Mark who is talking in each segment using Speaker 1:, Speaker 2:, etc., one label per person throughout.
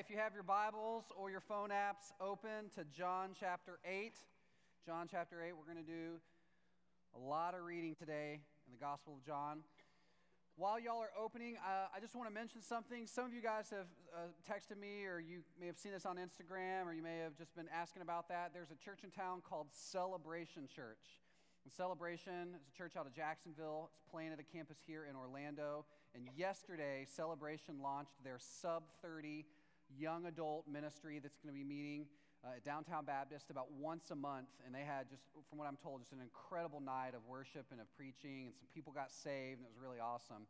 Speaker 1: If you have your Bibles or your phone apps open to John chapter 8, John chapter 8, we're going to do a lot of reading today in the Gospel of John. While y'all are opening, uh, I just want to mention something. Some of you guys have uh, texted me, or you may have seen this on Instagram, or you may have just been asking about that. There's a church in town called Celebration Church. And Celebration is a church out of Jacksonville. It's playing at a campus here in Orlando. And yesterday, Celebration launched their sub 30 young adult ministry that's going to be meeting uh, at Downtown Baptist about once a month. And they had just, from what I'm told, just an incredible night of worship and of preaching, and some people got saved, and it was really awesome.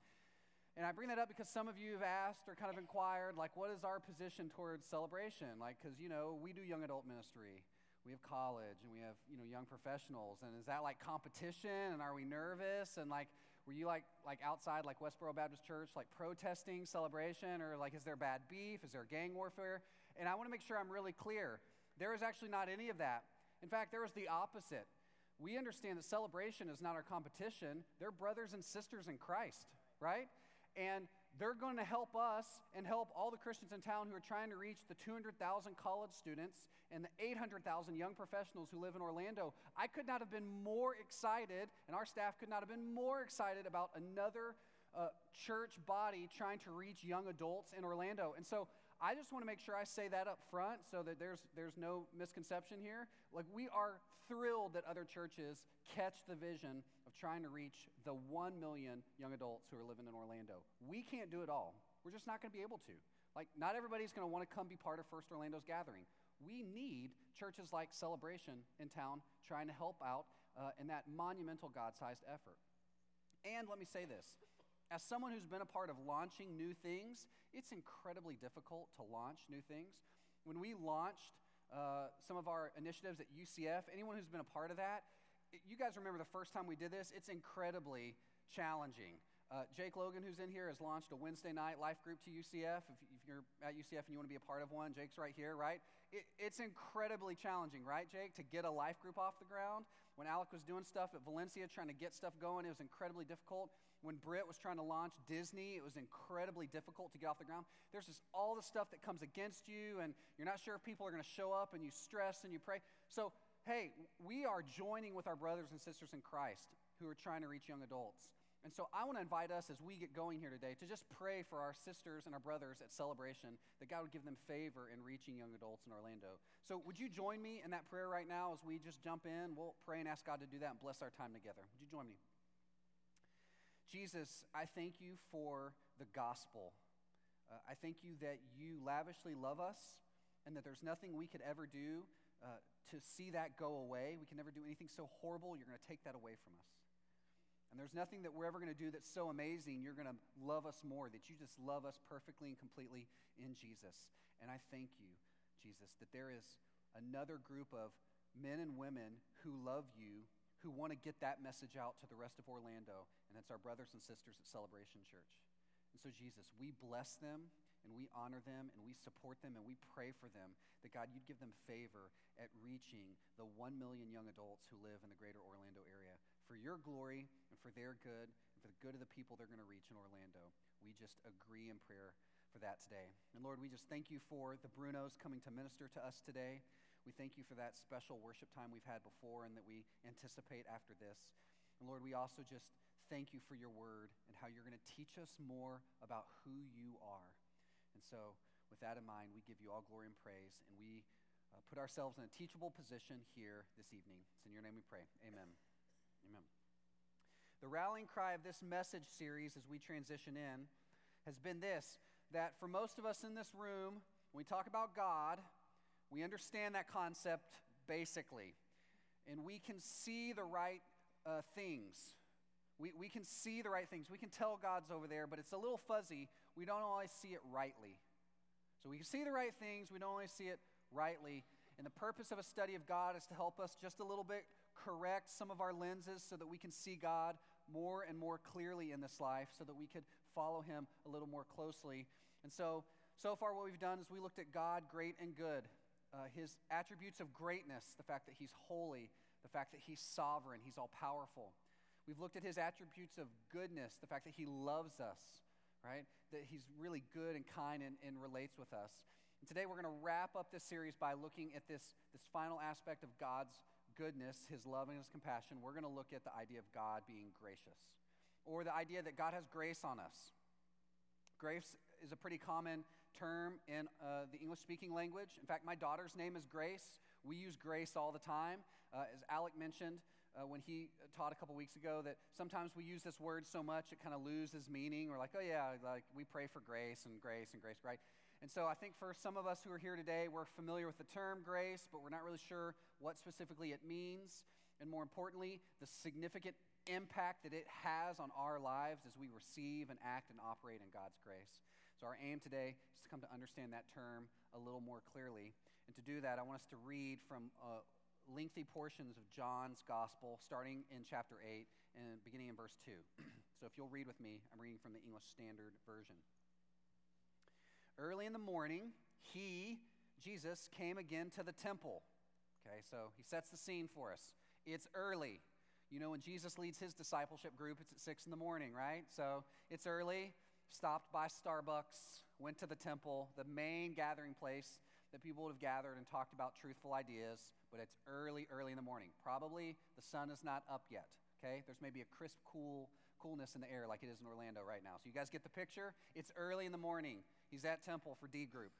Speaker 1: And I bring that up because some of you have asked or kind of inquired, like, what is our position towards celebration? Like, because, you know, we do young adult ministry we have college and we have you know young professionals and is that like competition and are we nervous and like were you like like outside like westboro baptist church like protesting celebration or like is there bad beef? Is there gang warfare? And i want to make sure i'm really clear. There is actually not any of that. In fact there is the opposite. We understand that celebration is not our competition. They're brothers and sisters in christ right? And they're going to help us and help all the Christians in town who are trying to reach the 200,000 college students and the 800,000 young professionals who live in Orlando. I could not have been more excited, and our staff could not have been more excited about another uh, church body trying to reach young adults in Orlando. And so I just want to make sure I say that up front so that there's, there's no misconception here. Like, we are thrilled that other churches catch the vision of trying to reach the 1 million young adults who are living in Orlando. We can't do it all, we're just not going to be able to. Like, not everybody's going to want to come be part of First Orlando's gathering. We need churches like Celebration in town trying to help out uh, in that monumental God sized effort. And let me say this as someone who's been a part of launching new things, it's incredibly difficult to launch new things. When we launched uh, some of our initiatives at UCF, anyone who's been a part of that, you guys remember the first time we did this? It's incredibly challenging. Uh, Jake Logan, who's in here, has launched a Wednesday night life group to UCF. If, if, you're at UCF and you want to be a part of one, Jake's right here, right? It, it's incredibly challenging, right, Jake, to get a life group off the ground. When Alec was doing stuff at Valencia, trying to get stuff going, it was incredibly difficult. When Britt was trying to launch Disney, it was incredibly difficult to get off the ground. There's just all the stuff that comes against you, and you're not sure if people are going to show up, and you stress and you pray. So, hey, we are joining with our brothers and sisters in Christ who are trying to reach young adults. And so I want to invite us as we get going here today to just pray for our sisters and our brothers at Celebration that God would give them favor in reaching young adults in Orlando. So would you join me in that prayer right now as we just jump in? We'll pray and ask God to do that and bless our time together. Would you join me? Jesus, I thank you for the gospel. Uh, I thank you that you lavishly love us and that there's nothing we could ever do uh, to see that go away. We can never do anything so horrible. You're going to take that away from us. And there's nothing that we're ever going to do that's so amazing, you're going to love us more, that you just love us perfectly and completely in Jesus. And I thank you, Jesus, that there is another group of men and women who love you, who want to get that message out to the rest of Orlando, and that's our brothers and sisters at Celebration Church. And so, Jesus, we bless them and we honor them and we support them and we pray for them that God, you'd give them favor at reaching the one million young adults who live in the greater Orlando area. For your glory and for their good and for the good of the people they're going to reach in Orlando, we just agree in prayer for that today. And Lord, we just thank you for the Brunos coming to minister to us today. We thank you for that special worship time we've had before and that we anticipate after this. And Lord, we also just thank you for your word and how you're going to teach us more about who you are. And so, with that in mind, we give you all glory and praise, and we uh, put ourselves in a teachable position here this evening. It's in your name we pray. Amen. Amen. The rallying cry of this message series as we transition in has been this that for most of us in this room, when we talk about God, we understand that concept basically, and we can see the right uh, things. We, we can see the right things. We can tell God's over there, but it's a little fuzzy. We don't always see it rightly. So we can see the right things, we don't always see it rightly. And the purpose of a study of God is to help us just a little bit correct some of our lenses so that we can see God more and more clearly in this life, so that we could follow Him a little more closely. And so, so far, what we've done is we looked at God, great and good, uh, His attributes of greatness, the fact that He's holy, the fact that He's sovereign, He's all powerful. We've looked at his attributes of goodness, the fact that he loves us, right? That he's really good and kind and, and relates with us. And today we're going to wrap up this series by looking at this, this final aspect of God's goodness, his love, and his compassion. We're going to look at the idea of God being gracious, or the idea that God has grace on us. Grace is a pretty common term in uh, the English speaking language. In fact, my daughter's name is Grace. We use grace all the time. Uh, as Alec mentioned uh, when he taught a couple weeks ago, that sometimes we use this word so much it kind of loses meaning. We're like, oh, yeah, like we pray for grace and grace and grace, right? And so I think for some of us who are here today, we're familiar with the term grace, but we're not really sure what specifically it means. And more importantly, the significant impact that it has on our lives as we receive and act and operate in God's grace. So, our aim today is to come to understand that term a little more clearly. And to do that, I want us to read from uh, lengthy portions of John's gospel, starting in chapter 8 and beginning in verse 2. so, if you'll read with me, I'm reading from the English Standard Version. Early in the morning, he, Jesus, came again to the temple. Okay, so he sets the scene for us. It's early. You know, when Jesus leads his discipleship group, it's at 6 in the morning, right? So it's early stopped by Starbucks, went to the temple, the main gathering place that people would have gathered and talked about truthful ideas, but it's early, early in the morning. Probably the sun is not up yet, okay? There's maybe a crisp, cool coolness in the air like it is in Orlando right now. So you guys get the picture? It's early in the morning. He's at temple for D group.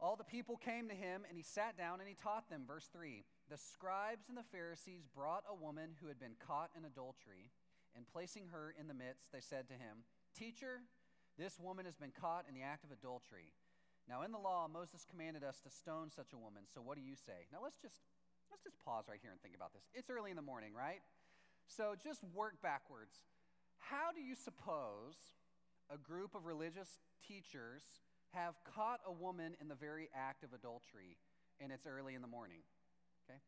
Speaker 1: All the people came to him, and he sat down and he taught them. Verse 3 The scribes and the Pharisees brought a woman who had been caught in adultery, and placing her in the midst, they said to him, Teacher, this woman has been caught in the act of adultery. Now, in the law, Moses commanded us to stone such a woman. So, what do you say? Now, let's just let's just pause right here and think about this. It's early in the morning, right? So, just work backwards. How do you suppose a group of religious teachers have caught a woman in the very act of adultery, and it's early in the morning? Okay.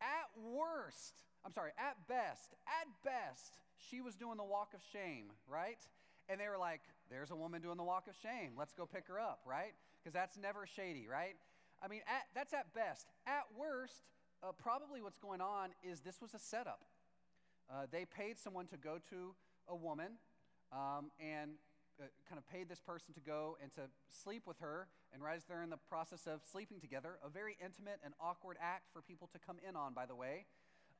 Speaker 1: At worst, I'm sorry, at best, at best, she was doing the walk of shame, right? And they were like, there's a woman doing the walk of shame. Let's go pick her up, right? Because that's never shady, right? I mean, at, that's at best. At worst, uh, probably what's going on is this was a setup. Uh, they paid someone to go to a woman um, and uh, kind of paid this person to go and to sleep with her. And right as they're in the process of sleeping together, a very intimate and awkward act for people to come in on, by the way.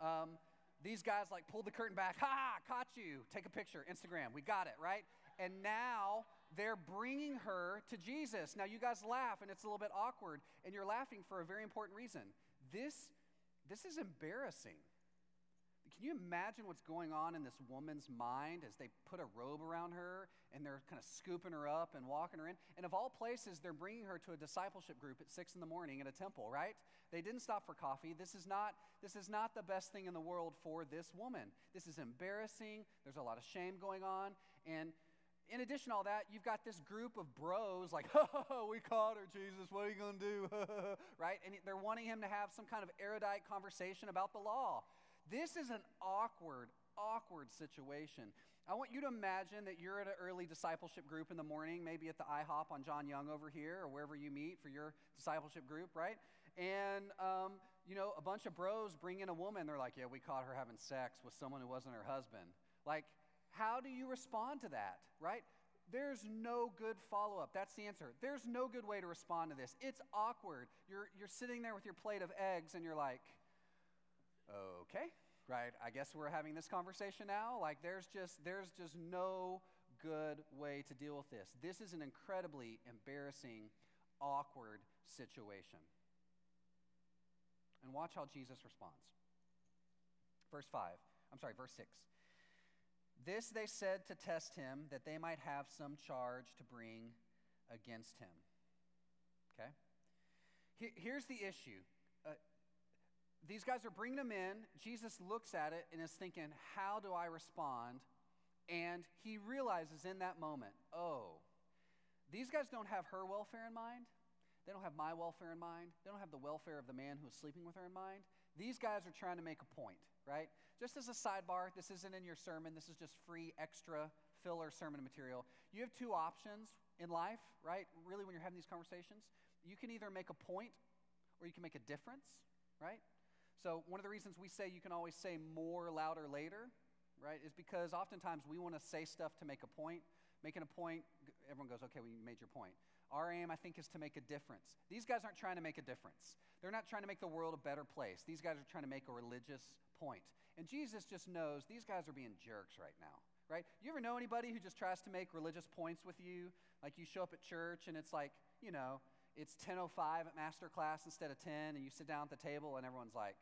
Speaker 1: Um, these guys like pulled the curtain back. Ha ha, caught you. Take a picture, Instagram. We got it, right? And now they're bringing her to Jesus. Now you guys laugh and it's a little bit awkward and you're laughing for a very important reason. This this is embarrassing. Can you imagine what's going on in this woman's mind as they put a robe around her and they're kind of scooping her up and walking her in? And of all places, they're bringing her to a discipleship group at six in the morning at a temple, right? They didn't stop for coffee. This is not, this is not the best thing in the world for this woman. This is embarrassing. There's a lot of shame going on. And in addition to all that, you've got this group of bros like, oh, we caught her, Jesus. What are you going to do? right? And they're wanting him to have some kind of erudite conversation about the law. This is an awkward, awkward situation. I want you to imagine that you're at an early discipleship group in the morning, maybe at the IHOP on John Young over here, or wherever you meet for your discipleship group, right? And, um, you know, a bunch of bros bring in a woman. They're like, yeah, we caught her having sex with someone who wasn't her husband. Like, how do you respond to that, right? There's no good follow up. That's the answer. There's no good way to respond to this. It's awkward. You're, you're sitting there with your plate of eggs and you're like, okay, right? I guess we're having this conversation now. Like there's just there's just no good way to deal with this. This is an incredibly embarrassing, awkward situation. And watch how Jesus responds. Verse 5. I'm sorry, verse 6. This they said to test him that they might have some charge to bring against him. Okay? Here's the issue uh, these guys are bringing them in. Jesus looks at it and is thinking, How do I respond? And he realizes in that moment, Oh, these guys don't have her welfare in mind. They don't have my welfare in mind. They don't have the welfare of the man who is sleeping with her in mind. These guys are trying to make a point, right? Just as a sidebar, this isn't in your sermon. This is just free, extra filler sermon material. You have two options in life, right? Really, when you're having these conversations, you can either make a point or you can make a difference, right? So, one of the reasons we say you can always say more, louder, later, right, is because oftentimes we want to say stuff to make a point. Making a point, everyone goes, okay, well, you made your point. Our aim, I think, is to make a difference. These guys aren't trying to make a difference. They're not trying to make the world a better place. These guys are trying to make a religious point. And Jesus just knows these guys are being jerks right now, right? You ever know anybody who just tries to make religious points with you? Like you show up at church and it's like, you know, it's 10:05 at master class instead of 10 and you sit down at the table and everyone's like,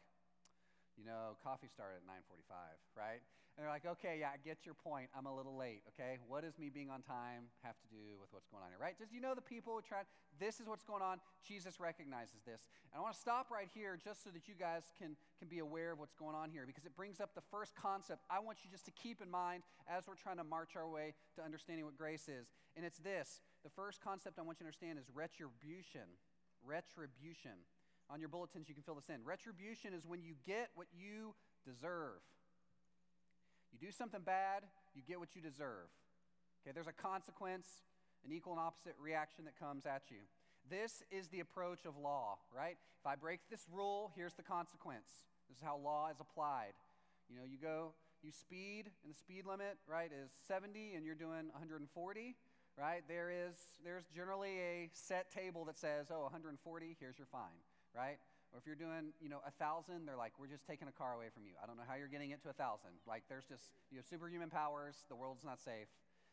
Speaker 1: you know, coffee started at 9:45, right? And they're like, okay, yeah, I get your point. I'm a little late, okay? What does me being on time have to do with what's going on here, right? Just, you know the people who try, this is what's going on. Jesus recognizes this. And I want to stop right here just so that you guys can, can be aware of what's going on here because it brings up the first concept I want you just to keep in mind as we're trying to march our way to understanding what grace is. And it's this the first concept I want you to understand is retribution. Retribution. On your bulletins, you can fill this in. Retribution is when you get what you deserve. You do something bad, you get what you deserve. Okay, there's a consequence, an equal and opposite reaction that comes at you. This is the approach of law, right? If I break this rule, here's the consequence. This is how law is applied. You know, you go, you speed, and the speed limit, right, is 70 and you're doing 140, right? There is, there's generally a set table that says, oh, 140, here's your fine, right? Or if you're doing, you know, a thousand, they're like, we're just taking a car away from you. I don't know how you're getting it to a thousand. Like, there's just, you have superhuman powers. The world's not safe.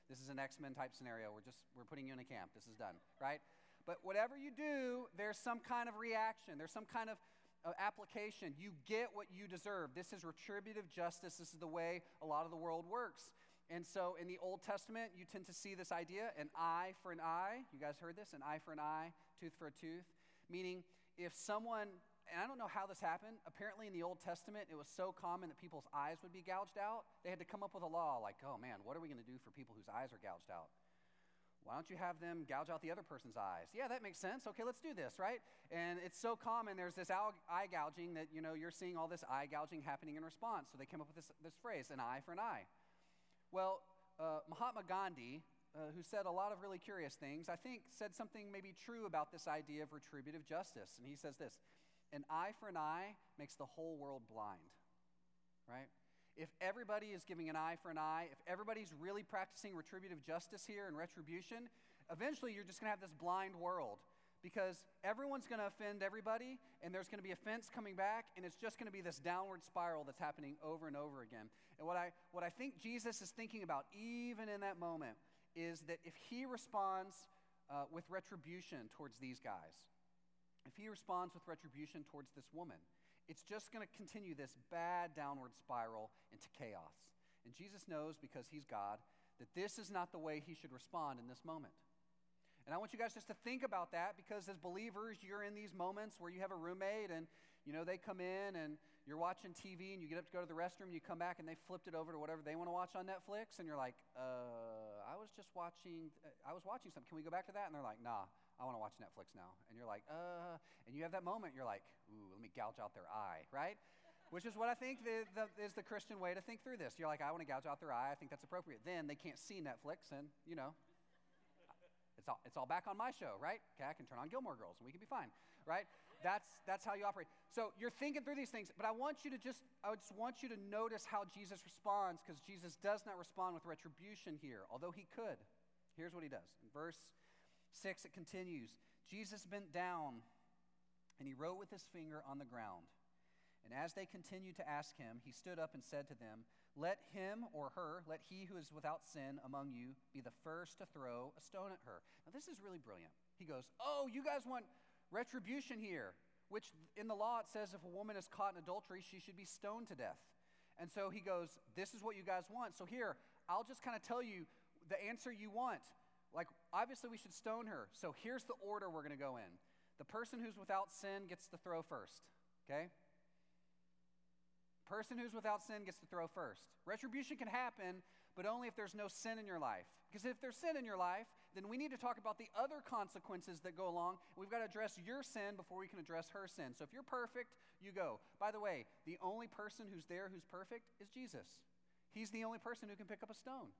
Speaker 1: This is an X Men type scenario. We're just, we're putting you in a camp. This is done, right? But whatever you do, there's some kind of reaction. There's some kind of uh, application. You get what you deserve. This is retributive justice. This is the way a lot of the world works. And so in the Old Testament, you tend to see this idea an eye for an eye. You guys heard this? An eye for an eye, tooth for a tooth. Meaning, if someone, and I don't know how this happened, apparently in the Old Testament, it was so common that people's eyes would be gouged out, they had to come up with a law like, oh man, what are we going to do for people whose eyes are gouged out? Why don't you have them gouge out the other person's eyes? Yeah, that makes sense. Okay, let's do this, right? And it's so common. There's this eye gouging that, you know, you're seeing all this eye gouging happening in response. So they came up with this, this phrase, an eye for an eye. Well, uh, Mahatma Gandhi, uh, who said a lot of really curious things, I think said something maybe true about this idea of retributive justice. And he says this An eye for an eye makes the whole world blind, right? If everybody is giving an eye for an eye, if everybody's really practicing retributive justice here and retribution, eventually you're just going to have this blind world because everyone's going to offend everybody and there's going to be offense coming back and it's just going to be this downward spiral that's happening over and over again and what i what i think jesus is thinking about even in that moment is that if he responds uh, with retribution towards these guys, if he responds with retribution towards this woman, it's just going to continue this bad downward spiral into chaos. And Jesus knows, because he's God, that this is not the way he should respond in this moment. And I want you guys just to think about that because as believers, you're in these moments where you have a roommate and you know they come in and you're watching TV and you get up to go to the restroom, and you come back and they flipped it over to whatever they want to watch on Netflix, and you're like, uh, I was just watching, I was watching something. Can we go back to that? And they're like, Nah, I want to watch Netflix now. And you're like, Uh, and you have that moment, you're like, Ooh, let me gouge out their eye, right? Which is what I think the, the, is the Christian way to think through this. You're like, I want to gouge out their eye. I think that's appropriate. Then they can't see Netflix, and you know, it's all, it's all back on my show, right? Okay, I can turn on Gilmore Girls and we can be fine, right? That's, that's how you operate. So you're thinking through these things, but I want you to just, I just want you to notice how Jesus responds because Jesus does not respond with retribution here, although he could. Here's what he does. In verse 6, it continues Jesus bent down and he wrote with his finger on the ground. And as they continued to ask him, he stood up and said to them, Let him or her, let he who is without sin among you be the first to throw a stone at her. Now, this is really brilliant. He goes, Oh, you guys want retribution here, which in the law it says if a woman is caught in adultery, she should be stoned to death. And so he goes, This is what you guys want. So here, I'll just kind of tell you the answer you want. Like, obviously, we should stone her. So here's the order we're going to go in the person who's without sin gets to throw first, okay? Person who's without sin gets to throw first. Retribution can happen, but only if there's no sin in your life. Because if there's sin in your life, then we need to talk about the other consequences that go along. We've got to address your sin before we can address her sin. So if you're perfect, you go. By the way, the only person who's there who's perfect is Jesus. He's the only person who can pick up a stone.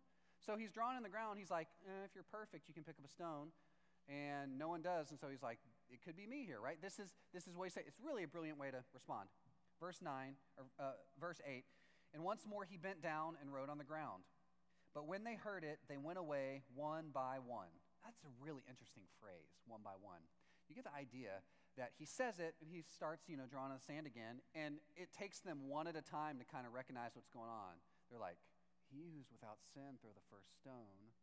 Speaker 1: So he's drawn in the ground. He's like, eh, if you're perfect, you can pick up a stone. And no one does. And so he's like, it could be me here, right? This is, this is what he said. It's really a brilliant way to respond. Verse 9, or uh, verse 8. And once more he bent down and wrote on the ground. But when they heard it, they went away one by one. That's a really interesting phrase, one by one. You get the idea that he says it and he starts, you know, drawing on the sand again, and it takes them one at a time to kind of recognize what's going on. They're like, He who's without sin, throw the first stone.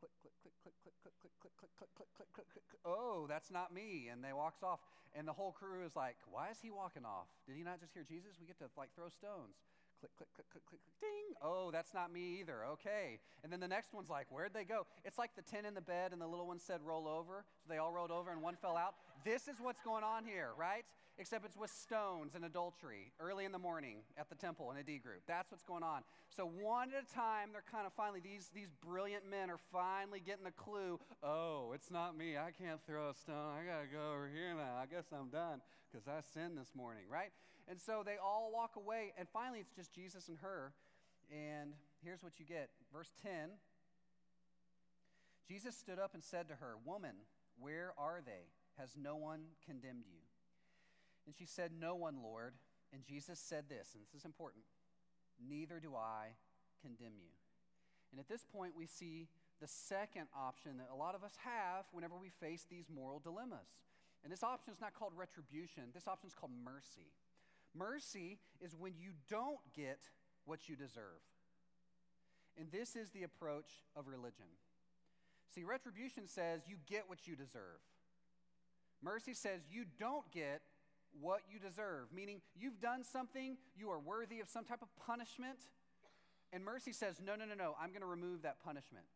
Speaker 1: Click, click, click, click, click, click, click, click, click, click, click, click, click, click. Oh, that's not me. And they walks off. And the whole crew is like, Why is he walking off? Did he not just hear Jesus? We get to like throw stones click, click, click, click, click, click, ding. Oh, that's not me either. Okay. And then the next one's like, where'd they go? It's like the 10 in the bed and the little one said roll over. So they all rolled over and one fell out. This is what's going on here, right? Except it's with stones and adultery early in the morning at the temple in a D group. That's what's going on. So one at a time, they're kind of finally, these, these brilliant men are finally getting the clue oh, it's not me. I can't throw a stone. I got to go over here now. I guess I'm done because I sinned this morning, right? And so they all walk away, and finally it's just Jesus and her. And here's what you get verse 10 Jesus stood up and said to her, Woman, where are they? Has no one condemned you? And she said, No one, Lord. And Jesus said this, and this is important Neither do I condemn you. And at this point, we see the second option that a lot of us have whenever we face these moral dilemmas. And this option is not called retribution, this option is called mercy. Mercy is when you don't get what you deserve. And this is the approach of religion. See, retribution says you get what you deserve. Mercy says you don't get what you deserve, meaning you've done something, you are worthy of some type of punishment. And mercy says, no, no, no, no, I'm going to remove that punishment.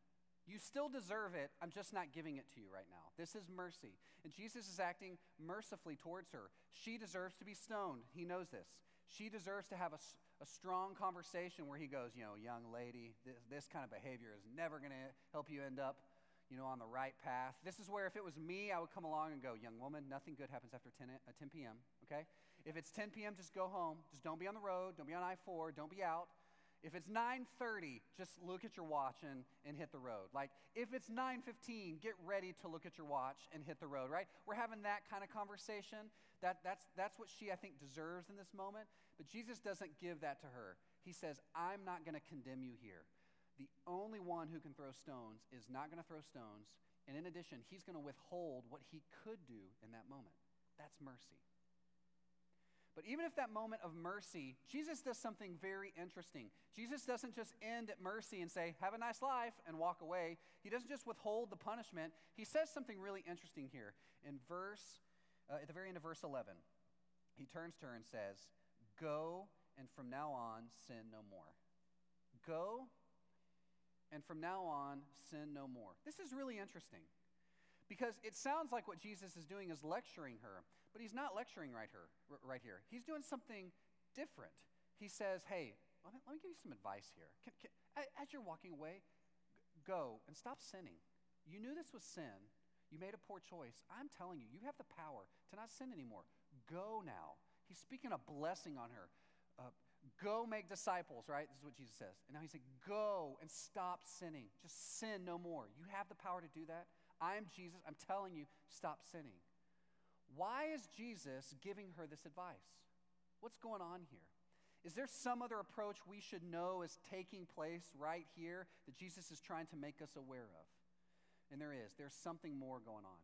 Speaker 1: You still deserve it. I'm just not giving it to you right now. This is mercy. And Jesus is acting mercifully towards her. She deserves to be stoned. He knows this. She deserves to have a, a strong conversation where he goes, you know, young lady, this, this kind of behavior is never going to help you end up, you know, on the right path. This is where if it was me, I would come along and go, young woman, nothing good happens after 10, uh, 10 p.m., okay? If it's 10 p.m., just go home. Just don't be on the road. Don't be on I 4. Don't be out. If it's 9:30, just look at your watch and, and hit the road. Like if it's 9:15, get ready to look at your watch and hit the road, right? We're having that kind of conversation. That, that's, that's what she, I think, deserves in this moment. But Jesus doesn't give that to her. He says, I'm not going to condemn you here. The only one who can throw stones is not going to throw stones. And in addition, he's going to withhold what he could do in that moment. That's mercy. But even if that moment of mercy, Jesus does something very interesting. Jesus doesn't just end at mercy and say, Have a nice life, and walk away. He doesn't just withhold the punishment. He says something really interesting here. In verse, uh, at the very end of verse 11, he turns to her and says, Go, and from now on, sin no more. Go, and from now on, sin no more. This is really interesting because it sounds like what Jesus is doing is lecturing her. But he's not lecturing right, her, right here. He's doing something different. He says, Hey, let me, let me give you some advice here. Can, can, as you're walking away, go and stop sinning. You knew this was sin. You made a poor choice. I'm telling you, you have the power to not sin anymore. Go now. He's speaking a blessing on her. Uh, go make disciples, right? This is what Jesus says. And now he's saying, go and stop sinning. Just sin no more. You have the power to do that. I'm Jesus. I'm telling you, stop sinning. Why is Jesus giving her this advice? What's going on here? Is there some other approach we should know is taking place right here that Jesus is trying to make us aware of? And there is. There's something more going on.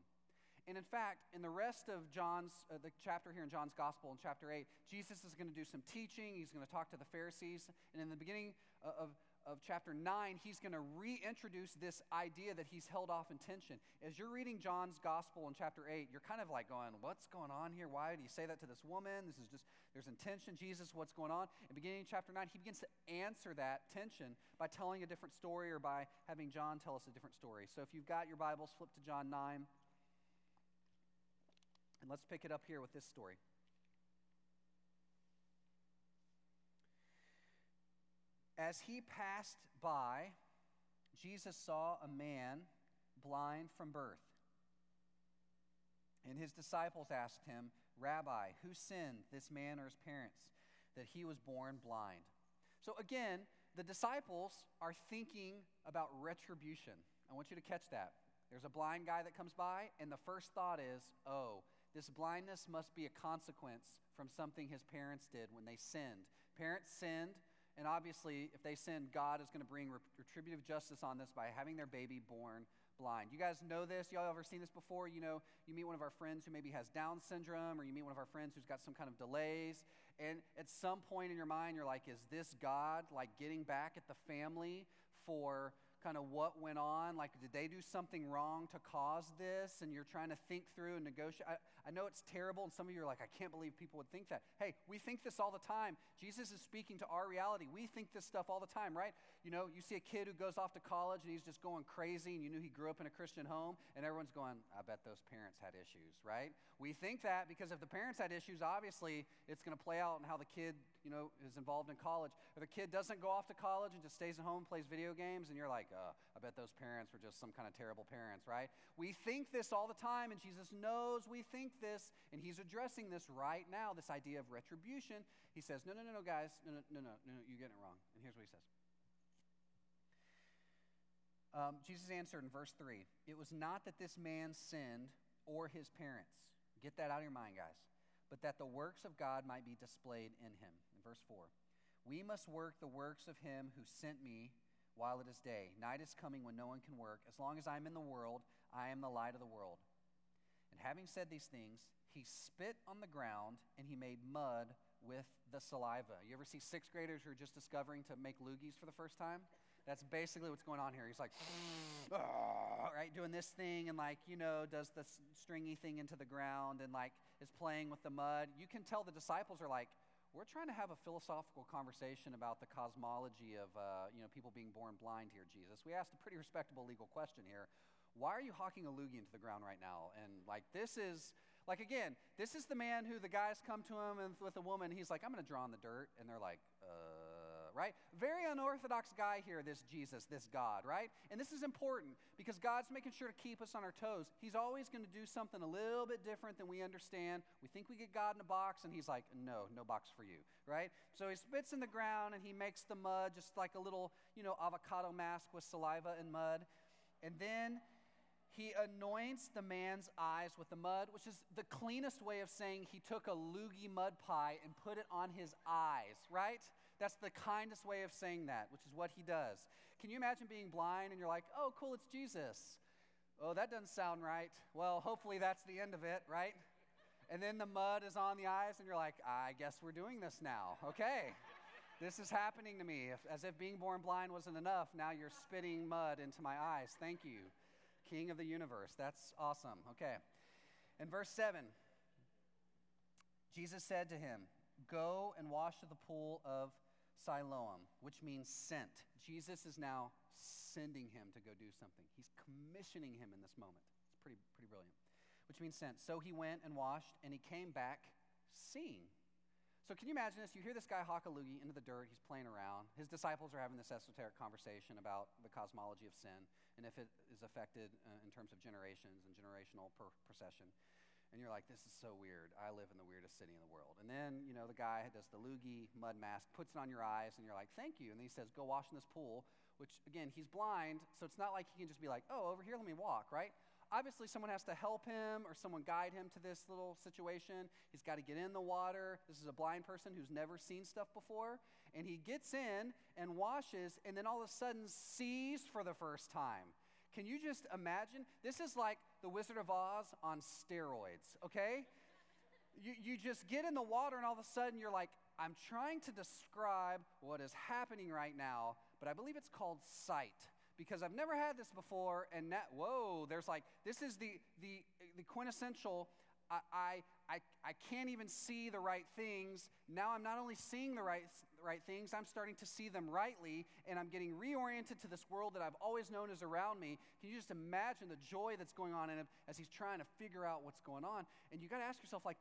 Speaker 1: And in fact, in the rest of John's, uh, the chapter here in John's Gospel in chapter 8, Jesus is going to do some teaching. He's going to talk to the Pharisees. And in the beginning of, of chapter 9, he's going to reintroduce this idea that he's held off in tension. As you're reading John's gospel in chapter 8, you're kind of like going, What's going on here? Why did he say that to this woman? This is just, there's intention. Jesus, what's going on? In beginning of chapter 9, he begins to answer that tension by telling a different story or by having John tell us a different story. So if you've got your Bibles, flip to John 9. And let's pick it up here with this story. As he passed by, Jesus saw a man blind from birth. And his disciples asked him, Rabbi, who sinned, this man or his parents, that he was born blind? So again, the disciples are thinking about retribution. I want you to catch that. There's a blind guy that comes by, and the first thought is, oh, this blindness must be a consequence from something his parents did when they sinned. Parents sinned, and obviously, if they sinned, God is going to bring retributive justice on this by having their baby born blind. You guys know this? Y'all ever seen this before? You know, you meet one of our friends who maybe has Down syndrome, or you meet one of our friends who's got some kind of delays, and at some point in your mind, you're like, is this God like getting back at the family for kind of what went on. Like, did they do something wrong to cause this? And you're trying to think through and negotiate. I, I know it's terrible, and some of you are like, I can't believe people would think that. Hey, we think this all the time. Jesus is speaking to our reality. We think this stuff all the time, right? You know, you see a kid who goes off to college and he's just going crazy, and you knew he grew up in a Christian home, and everyone's going, I bet those parents had issues, right? We think that because if the parents had issues, obviously it's going to play out in how the kid, you know, is involved in college. If the kid doesn't go off to college and just stays at home plays video games, and you're like, uh, I bet those parents were just some kind of terrible parents, right? We think this all the time, and Jesus knows we think this, and he's addressing this right now, this idea of retribution. He says, No, no, no, no, guys, no, no, no, no, no, you're getting it wrong. And here's what he says. Um, Jesus answered in verse 3 It was not that this man sinned or his parents. Get that out of your mind, guys. But that the works of God might be displayed in him. Verse 4 We must work the works of him who sent me while it is day. Night is coming when no one can work. As long as I am in the world, I am the light of the world. And having said these things, he spit on the ground and he made mud with the saliva. You ever see sixth graders who are just discovering to make loogies for the first time? That's basically what's going on here. He's like, ah, right, doing this thing and like, you know, does the stringy thing into the ground and like is playing with the mud. You can tell the disciples are like, we're trying to have a philosophical conversation about the cosmology of uh, you know people being born blind here jesus. We asked a pretty respectable legal question here. Why are you hawking a loogie into the ground right now? And like this is like again this is the man who the guys come to him and with a woman he's like i'm going to draw in the dirt. And they're like uh right? Very unorthodox guy here, this Jesus, this God, right? And this is important because God's making sure to keep us on our toes. He's always going to do something a little bit different than we understand. We think we get God in a box, and He's like, no, no box for you, right? So He spits in the ground and He makes the mud just like a little, you know, avocado mask with saliva and mud. And then he anoints the man's eyes with the mud, which is the cleanest way of saying he took a loogie mud pie and put it on his eyes, right? That's the kindest way of saying that, which is what he does. Can you imagine being blind and you're like, oh, cool, it's Jesus? Oh, that doesn't sound right. Well, hopefully that's the end of it, right? And then the mud is on the eyes, and you're like, I guess we're doing this now. Okay. this is happening to me. If, as if being born blind wasn't enough, now you're spitting mud into my eyes. Thank you, King of the universe. That's awesome. Okay. In verse 7, Jesus said to him, Go and wash at the pool of Siloam, which means sent. Jesus is now sending him to go do something. He's commissioning him in this moment. It's pretty, pretty brilliant. Which means sent. So he went and washed, and he came back seeing. So can you imagine this? You hear this guy hawk a loogie into the dirt. He's playing around. His disciples are having this esoteric conversation about the cosmology of sin and if it is affected uh, in terms of generations and generational per- procession and you're like, this is so weird. I live in the weirdest city in the world. And then, you know, the guy does the loogie mud mask, puts it on your eyes, and you're like, thank you. And then he says, go wash in this pool, which, again, he's blind, so it's not like he can just be like, oh, over here, let me walk, right? Obviously, someone has to help him or someone guide him to this little situation. He's got to get in the water. This is a blind person who's never seen stuff before. And he gets in and washes, and then all of a sudden sees for the first time. Can you just imagine? This is like the Wizard of Oz on steroids, okay? You, you just get in the water, and all of a sudden you're like, I'm trying to describe what is happening right now, but I believe it's called sight because I've never had this before. And that, whoa, there's like, this is the, the, the quintessential I, I, I can't even see the right things. Now I'm not only seeing the right, right things, I'm starting to see them rightly, and I'm getting reoriented to this world that I've always known is around me. Can you just imagine the joy that's going on in him as he's trying to figure out what's going on? And you got to ask yourself, like,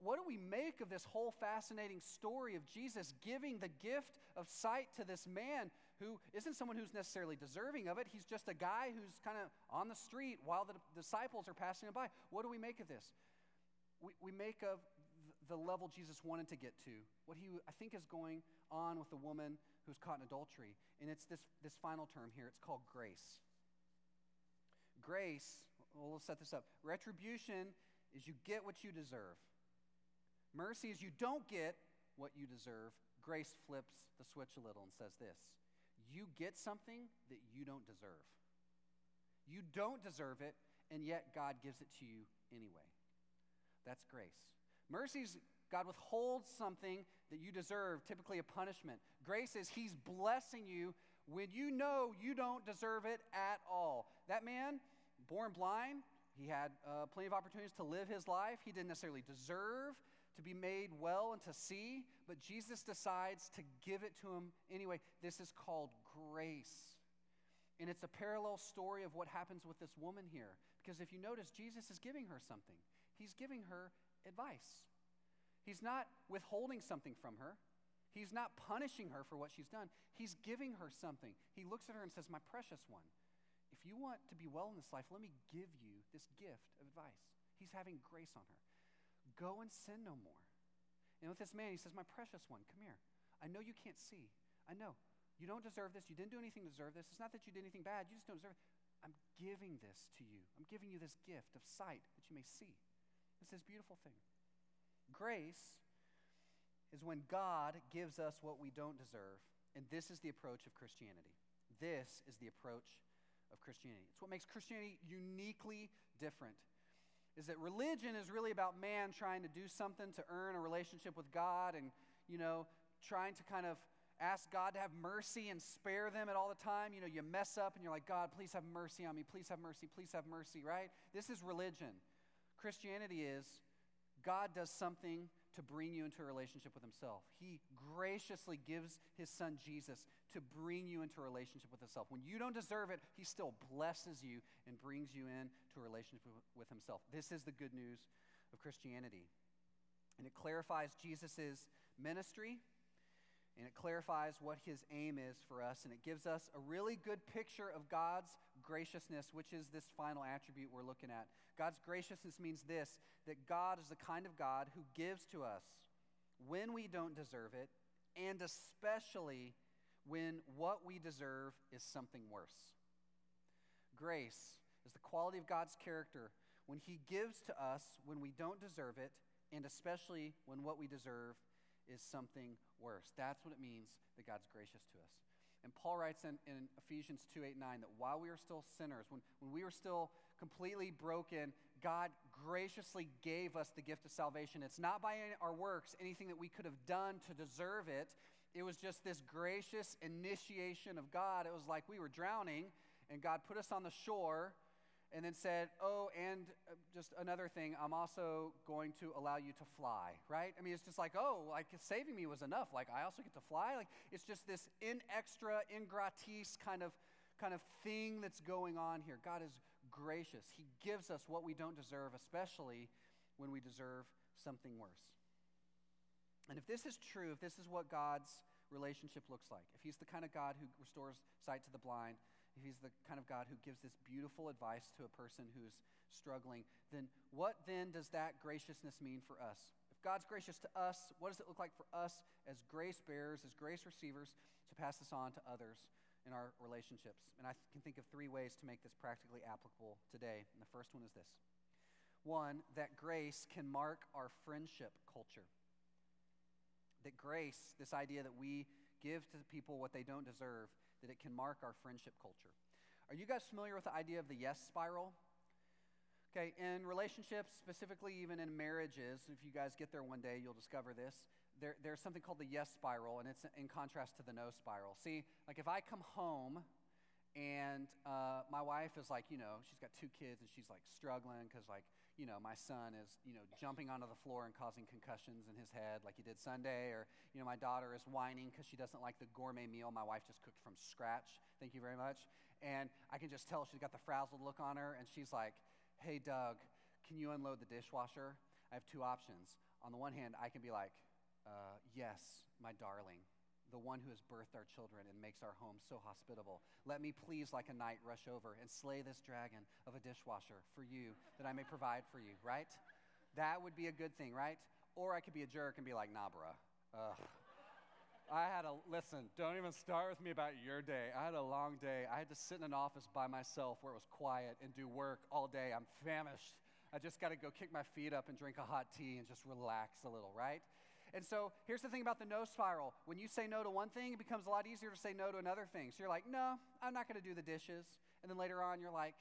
Speaker 1: what do we make of this whole fascinating story of Jesus giving the gift of sight to this man who isn't someone who's necessarily deserving of it? He's just a guy who's kind of on the street while the disciples are passing him by. What do we make of this? We, we make of the level Jesus wanted to get to, what he, I think, is going on with the woman who's caught in adultery. And it's this, this final term here. It's called grace. Grace, well, set this up. Retribution is you get what you deserve. Mercy is you don't get what you deserve. Grace flips the switch a little and says this You get something that you don't deserve. You don't deserve it, and yet God gives it to you anyway. That's grace. Mercy's God withholds something that you deserve, typically a punishment. Grace is He's blessing you when you know you don't deserve it at all. That man, born blind, he had uh, plenty of opportunities to live his life. He didn't necessarily deserve to be made well and to see, but Jesus decides to give it to him anyway. This is called grace. And it's a parallel story of what happens with this woman here. Because if you notice, Jesus is giving her something, he's giving her advice. He's not withholding something from her. He's not punishing her for what she's done. He's giving her something. He looks at her and says, My precious one, if you want to be well in this life, let me give you this gift of advice. He's having grace on her. Go and sin no more. And with this man, he says, My precious one, come here. I know you can't see. I know. You don't deserve this. You didn't do anything to deserve this. It's not that you did anything bad. You just don't deserve it. I'm giving this to you. I'm giving you this gift of sight that you may see. It's this beautiful thing. Grace is when God gives us what we don't deserve. And this is the approach of Christianity. This is the approach of Christianity. It's what makes Christianity uniquely different. Is that religion is really about man trying to do something to earn a relationship with God and, you know, trying to kind of ask God to have mercy and spare them at all the time. You know, you mess up and you're like, God, please have mercy on me. Please have mercy. Please have mercy, right? This is religion. Christianity is God does something to bring you into a relationship with Himself. He graciously gives His Son Jesus to bring you into a relationship with Himself. When you don't deserve it, He still blesses you and brings you into a relationship with Himself. This is the good news of Christianity. And it clarifies Jesus' ministry and it clarifies what his aim is for us, and it gives us a really good picture of God's graciousness, which is this final attribute we're looking at. God's graciousness means this that God is the kind of God who gives to us when we don't deserve it, and especially when what we deserve is something worse. Grace is the quality of God's character when he gives to us when we don't deserve it, and especially when what we deserve is something worse. That's what it means that God's gracious to us. And Paul writes in, in Ephesians 2 8 9 that while we were still sinners, when, when we were still completely broken, God graciously gave us the gift of salvation. It's not by our works, anything that we could have done to deserve it. It was just this gracious initiation of God. It was like we were drowning, and God put us on the shore and then said, Oh, and uh, just another thing, I'm also going to allow you to fly, right? I mean, it's just like, oh, like saving me was enough. Like, I also get to fly. Like, it's just this in extra, in gratis kind of, kind of thing that's going on here. God is gracious. He gives us what we don't deserve, especially when we deserve something worse. And if this is true, if this is what God's relationship looks like, if He's the kind of God who restores sight to the blind, he's the kind of God who gives this beautiful advice to a person who's struggling, then what then does that graciousness mean for us? If God's gracious to us, what does it look like for us as grace bearers, as grace receivers, to pass this on to others in our relationships? And I can think of three ways to make this practically applicable today. And the first one is this one, that grace can mark our friendship culture. That grace, this idea that we give to people what they don't deserve, that it can mark our friendship culture. Are you guys familiar with the idea of the yes spiral? Okay, in relationships, specifically even in marriages, if you guys get there one day, you'll discover this. There, there's something called the yes spiral, and it's in contrast to the no spiral. See, like if I come home and uh, my wife is like, you know, she's got two kids and she's like struggling because, like, you know, my son is, you know, jumping onto the floor and causing concussions in his head like he did Sunday. Or, you know, my daughter is whining because she doesn't like the gourmet meal my wife just cooked from scratch. Thank you very much. And I can just tell she's got the frazzled look on her. And she's like, hey, Doug, can you unload the dishwasher? I have two options. On the one hand, I can be like, uh, yes, my darling the one who has birthed our children and makes our home so hospitable. Let me please, like a knight, rush over and slay this dragon of a dishwasher for you, that I may provide for you, right? That would be a good thing, right? Or I could be a jerk and be like, nah, bruh. Ugh. I had a, listen, don't even start with me about your day. I had a long day. I had to sit in an office by myself where it was quiet and do work all day. I'm famished. I just got to go kick my feet up and drink a hot tea and just relax a little, right? And so here's the thing about the no spiral. When you say no to one thing, it becomes a lot easier to say no to another thing. So you're like, no, I'm not going to do the dishes. And then later on, you're like,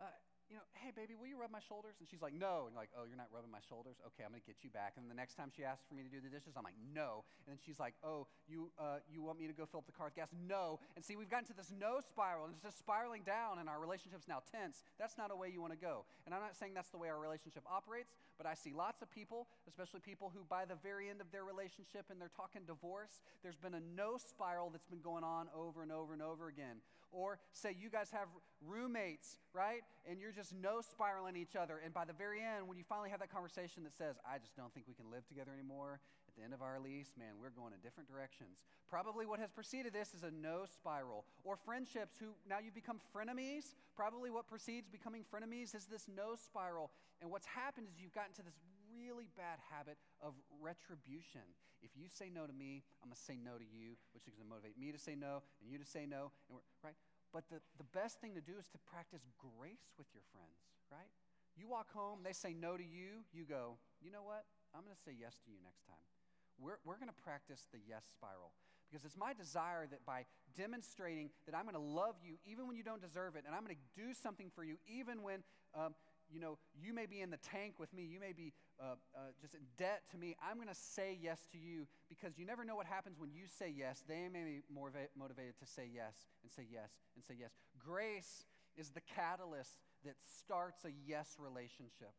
Speaker 1: uh, you know, hey, baby, will you rub my shoulders? And she's like, no. And like, oh, you're not rubbing my shoulders? Okay, I'm going to get you back. And the next time she asks for me to do the dishes, I'm like, no. And then she's like, oh, you, uh, you want me to go fill up the car with gas? No. And see, we've gotten to this no spiral, and it's just spiraling down, and our relationship's now tense. That's not a way you want to go. And I'm not saying that's the way our relationship operates, but I see lots of people, especially people who, by the very end of their relationship and they're talking divorce, there's been a no spiral that's been going on over and over and over again. Or say you guys have roommates, right? And you're just no spiraling each other. And by the very end, when you finally have that conversation that says, I just don't think we can live together anymore, at the end of our lease, man, we're going in different directions. Probably what has preceded this is a no spiral. Or friendships who now you've become frenemies. Probably what precedes becoming frenemies is this no spiral. And what's happened is you've gotten to this really bad habit of retribution. If you say no to me, I'm going to say no to you, which is going to motivate me to say no and you to say no. And we're, right? But the, the best thing to do is to practice grace with your friends, right? You walk home, they say no to you, you go, you know what? I'm going to say yes to you next time. We're, we're going to practice the yes spiral because it's my desire that by demonstrating that I'm going to love you even when you don't deserve it, and I'm going to do something for you even when um, you know, you may be in the tank with me, you may be uh, uh, just in debt to me. I'm going to say yes to you because you never know what happens when you say yes. They may be more motivated to say yes and say yes and say yes. Grace is the catalyst that starts a yes relationship.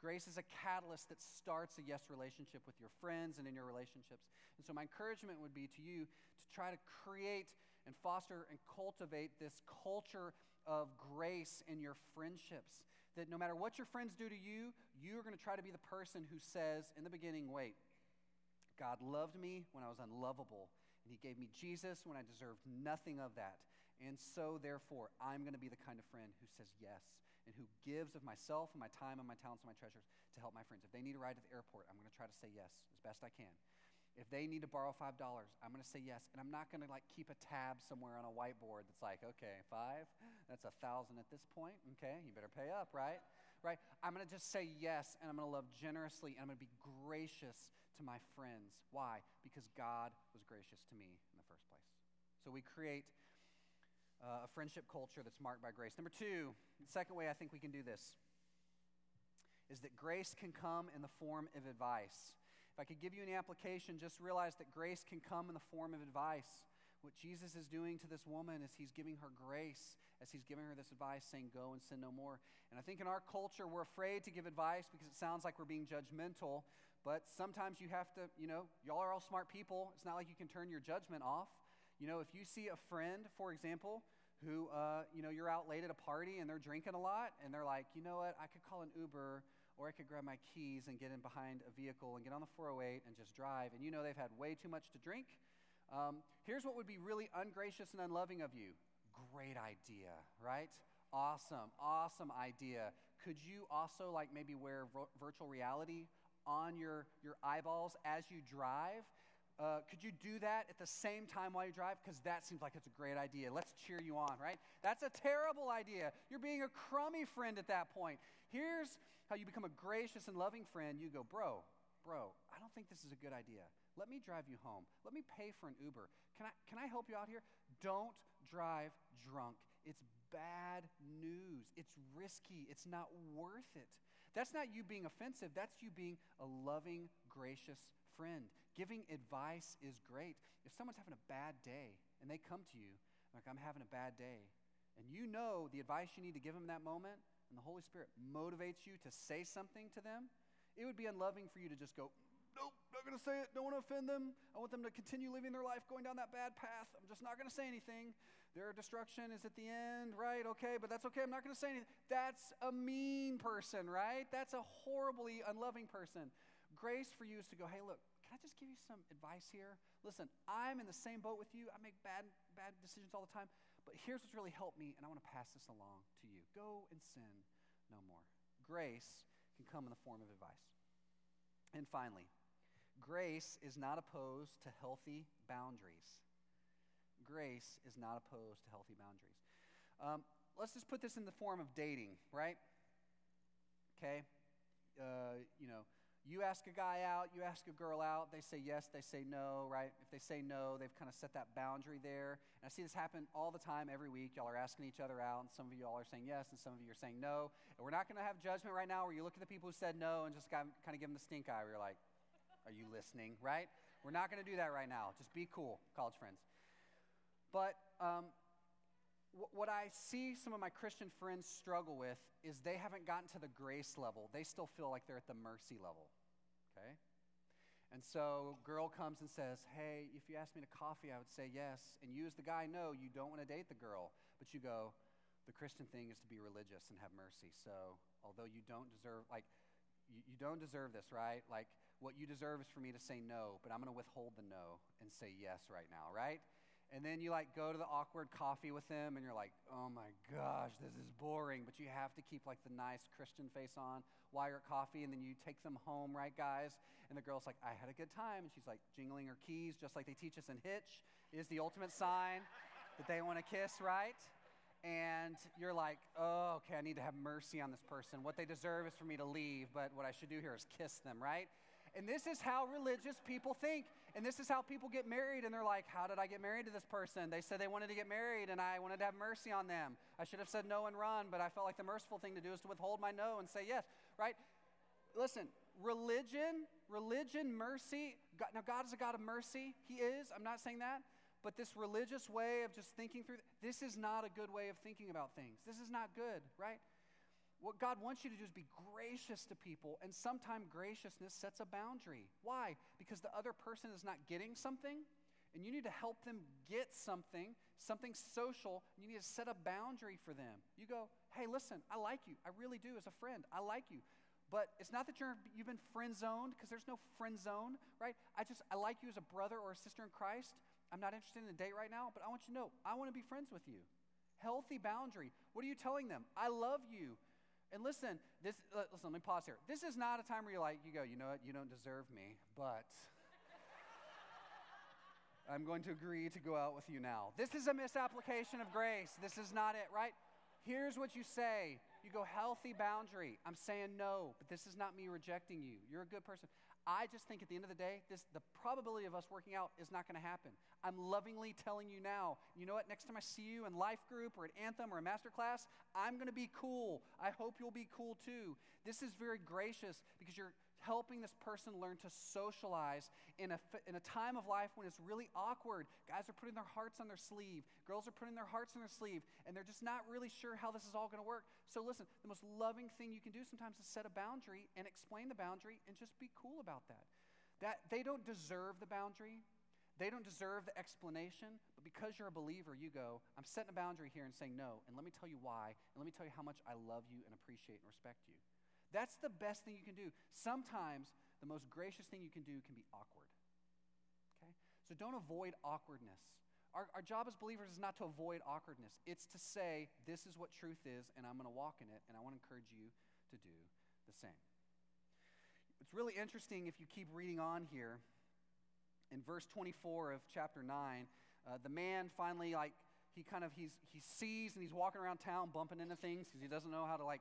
Speaker 1: Grace is a catalyst that starts a yes relationship with your friends and in your relationships. And so, my encouragement would be to you to try to create and foster and cultivate this culture of grace in your friendships that no matter what your friends do to you, you are going to try to be the person who says in the beginning, wait, God loved me when I was unlovable, and He gave me Jesus when I deserved nothing of that. And so, therefore, I'm going to be the kind of friend who says yes and who gives of myself and my time and my talents and my treasures to help my friends. If they need a ride to the airport, I'm going to try to say yes as best I can. If they need to borrow $5, I'm going to say yes. And I'm not going to like keep a tab somewhere on a whiteboard that's like, okay, five, that's a thousand at this point. Okay, you better pay up, right? Right? I'm going to just say yes, and I'm going to love generously, and I'm going to be gracious to my friends. Why? Because God was gracious to me in the first place. So we create uh, a friendship culture that's marked by grace. Number two, the second way I think we can do this is that grace can come in the form of advice. If I could give you an application, just realize that grace can come in the form of advice. What Jesus is doing to this woman is he's giving her grace as he's giving her this advice, saying, Go and sin no more. And I think in our culture, we're afraid to give advice because it sounds like we're being judgmental. But sometimes you have to, you know, y'all are all smart people. It's not like you can turn your judgment off. You know, if you see a friend, for example, who, uh, you know, you're out late at a party and they're drinking a lot and they're like, you know what, I could call an Uber or I could grab my keys and get in behind a vehicle and get on the 408 and just drive. And you know they've had way too much to drink. Um, here's what would be really ungracious and unloving of you. Great idea, right? Awesome, awesome idea. Could you also, like, maybe wear virtual reality on your, your eyeballs as you drive? Uh, could you do that at the same time while you drive? Because that seems like it's a great idea. Let's cheer you on, right? That's a terrible idea. You're being a crummy friend at that point. Here's how you become a gracious and loving friend. You go, bro, bro, I don't think this is a good idea. Let me drive you home. Let me pay for an Uber. Can I, can I help you out here? Don't drive drunk. It's bad news. It's risky. It's not worth it. That's not you being offensive. That's you being a loving, gracious friend. Giving advice is great. If someone's having a bad day and they come to you, like, I'm having a bad day, and you know the advice you need to give them in that moment, and the Holy Spirit motivates you to say something to them, it would be unloving for you to just go, Nope, not going to say it. Don't want to offend them. I want them to continue living their life going down that bad path. I'm just not going to say anything. Their destruction is at the end, right? Okay, but that's okay. I'm not going to say anything. That's a mean person, right? That's a horribly unloving person. Grace for you is to go, hey, look, can I just give you some advice here? Listen, I'm in the same boat with you. I make bad, bad decisions all the time. But here's what's really helped me, and I want to pass this along to you. Go and sin no more. Grace can come in the form of advice. And finally, grace is not opposed to healthy boundaries. Grace is not opposed to healthy boundaries. Um, let's just put this in the form of dating, right? Okay? Uh, you know, You ask a guy out, you ask a girl out, they say yes, they say no, right? If they say no, they've kind of set that boundary there. And I see this happen all the time every week. Y'all are asking each other out, and some of you all are saying yes, and some of you are saying no. And we're not going to have judgment right now where you look at the people who said no and just kind of give them the stink eye where you're like, are you listening, right? We're not going to do that right now. Just be cool, college friends. But um, what I see some of my Christian friends struggle with is they haven't gotten to the grace level. They still feel like they're at the mercy level. Okay? And so girl comes and says, "Hey, if you asked me to coffee, I would say yes." And you as the guy know you don't want to date the girl, but you go, "The Christian thing is to be religious and have mercy." So, although you don't deserve like you, you don't deserve this, right? Like what you deserve is for me to say no, but I'm going to withhold the no and say yes right now, right? And then you like go to the awkward coffee with them and you're like oh my gosh this is boring. But you have to keep like the nice christian face on while you're at coffee and then you take them home right guys? And the girl's like i had a good time. And she's like jingling her keys just like they teach us in hitch. Is the ultimate sign that they want to kiss right? And you're like oh okay i need to have mercy on this person. What they deserve is for me to leave but what i should do here is kiss them right? And this is how religious people think. And this is how people get married. And they're like, How did I get married to this person? They said they wanted to get married, and I wanted to have mercy on them. I should have said no and run, but I felt like the merciful thing to do is to withhold my no and say yes, right? Listen, religion, religion, mercy. God, now, God is a God of mercy. He is. I'm not saying that. But this religious way of just thinking through, this is not a good way of thinking about things. This is not good, right? What God wants you to do is be gracious to people, and sometimes graciousness sets a boundary. Why? Because the other person is not getting something, and you need to help them get something, something social. You need to set a boundary for them. You go, hey, listen, I like you. I really do as a friend. I like you. But it's not that you're, you've been friend zoned, because there's no friend zone, right? I just, I like you as a brother or a sister in Christ. I'm not interested in a date right now, but I want you to know, I want to be friends with you. Healthy boundary. What are you telling them? I love you. And listen, this, listen, let me pause here. This is not a time where you're like, you go, you know what, you don't deserve me, but I'm going to agree to go out with you now. This is a misapplication of grace. This is not it, right? Here's what you say. You go, healthy boundary. I'm saying no, but this is not me rejecting you. You're a good person. I just think at the end of the day, this, the probability of us working out is not going to happen. I'm lovingly telling you now. You know what? Next time I see you in life group or at Anthem or a master class, I'm going to be cool. I hope you'll be cool too. This is very gracious because you're helping this person learn to socialize in a, in a time of life when it's really awkward. Guys are putting their hearts on their sleeve, girls are putting their hearts on their sleeve, and they're just not really sure how this is all going to work. So, listen, the most loving thing you can do sometimes is set a boundary and explain the boundary and just be cool about that. That they don't deserve the boundary. They don't deserve the explanation, but because you're a believer, you go, I'm setting a boundary here and saying no, and let me tell you why, and let me tell you how much I love you and appreciate and respect you. That's the best thing you can do. Sometimes the most gracious thing you can do can be awkward. Okay? So don't avoid awkwardness. Our, our job as believers is not to avoid awkwardness, it's to say, this is what truth is, and I'm going to walk in it, and I want to encourage you to do the same. It's really interesting if you keep reading on here. In verse 24 of chapter 9, uh, the man finally, like, he kind of he's he sees and he's walking around town bumping into things because he doesn't know how to like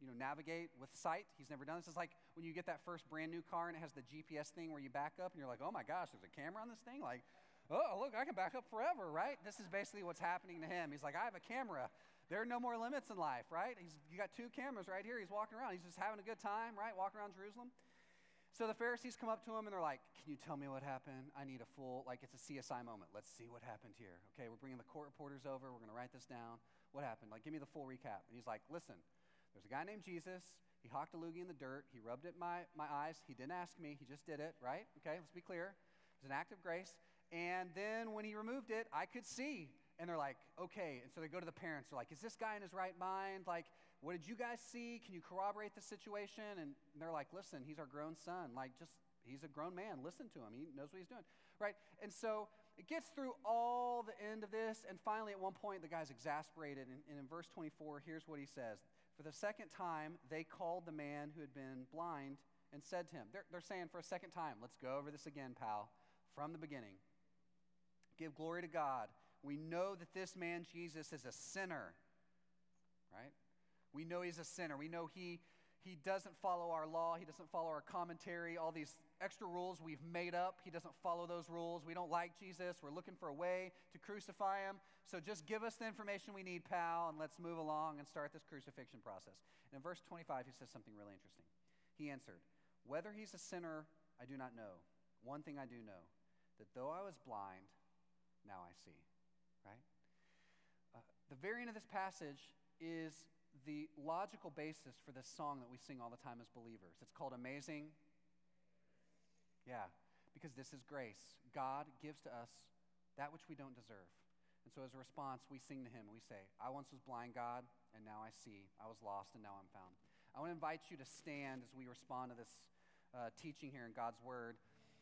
Speaker 1: you know, navigate with sight. He's never done this. It's like when you get that first brand new car and it has the GPS thing where you back up and you're like, oh my gosh, there's a camera on this thing? Like, oh, look, I can back up forever, right? This is basically what's happening to him. He's like, I have a camera. There are no more limits in life, right? He's you got two cameras right here. He's walking around. He's just having a good time, right? Walking around Jerusalem. So the Pharisees come up to him and they're like, Can you tell me what happened? I need a full, like it's a CSI moment. Let's see what happened here. Okay, we're bringing the court reporters over. We're going to write this down. What happened? Like, give me the full recap. And he's like, Listen, there's a guy named Jesus. He hawked a loogie in the dirt. He rubbed it in my, my eyes. He didn't ask me. He just did it, right? Okay, let's be clear. It was an act of grace. And then when he removed it, I could see. And they're like, okay. And so they go to the parents. They're like, is this guy in his right mind? Like, what did you guys see? Can you corroborate the situation? And they're like, listen, he's our grown son. Like, just, he's a grown man. Listen to him. He knows what he's doing, right? And so it gets through all the end of this. And finally, at one point, the guy's exasperated. And in verse 24, here's what he says for the second time, they called the man who had been blind and said to him, They're, they're saying for a second time, let's go over this again, pal, from the beginning. Give glory to God. We know that this man, Jesus, is a sinner, right? We know he's a sinner. We know he, He doesn't follow our law. He doesn't follow our commentary, all these extra rules we've made up. He doesn't follow those rules. We don't like Jesus. We're looking for a way to crucify him. So just give us the information we need, pal, and let's move along and start this crucifixion process. And in verse 25, he says something really interesting. He answered, Whether he's a sinner, I do not know. One thing I do know that though I was blind, now I see. Right? Uh, the very end of this passage is the logical basis for this song that we sing all the time as believers. It's called Amazing. Yeah, because this is grace. God gives to us that which we don't deserve. And so as a response, we sing to him. We say, I once was blind, God, and now I see. I was lost, and now I'm found. I want to invite you to stand as we respond to this uh, teaching here in God's Word.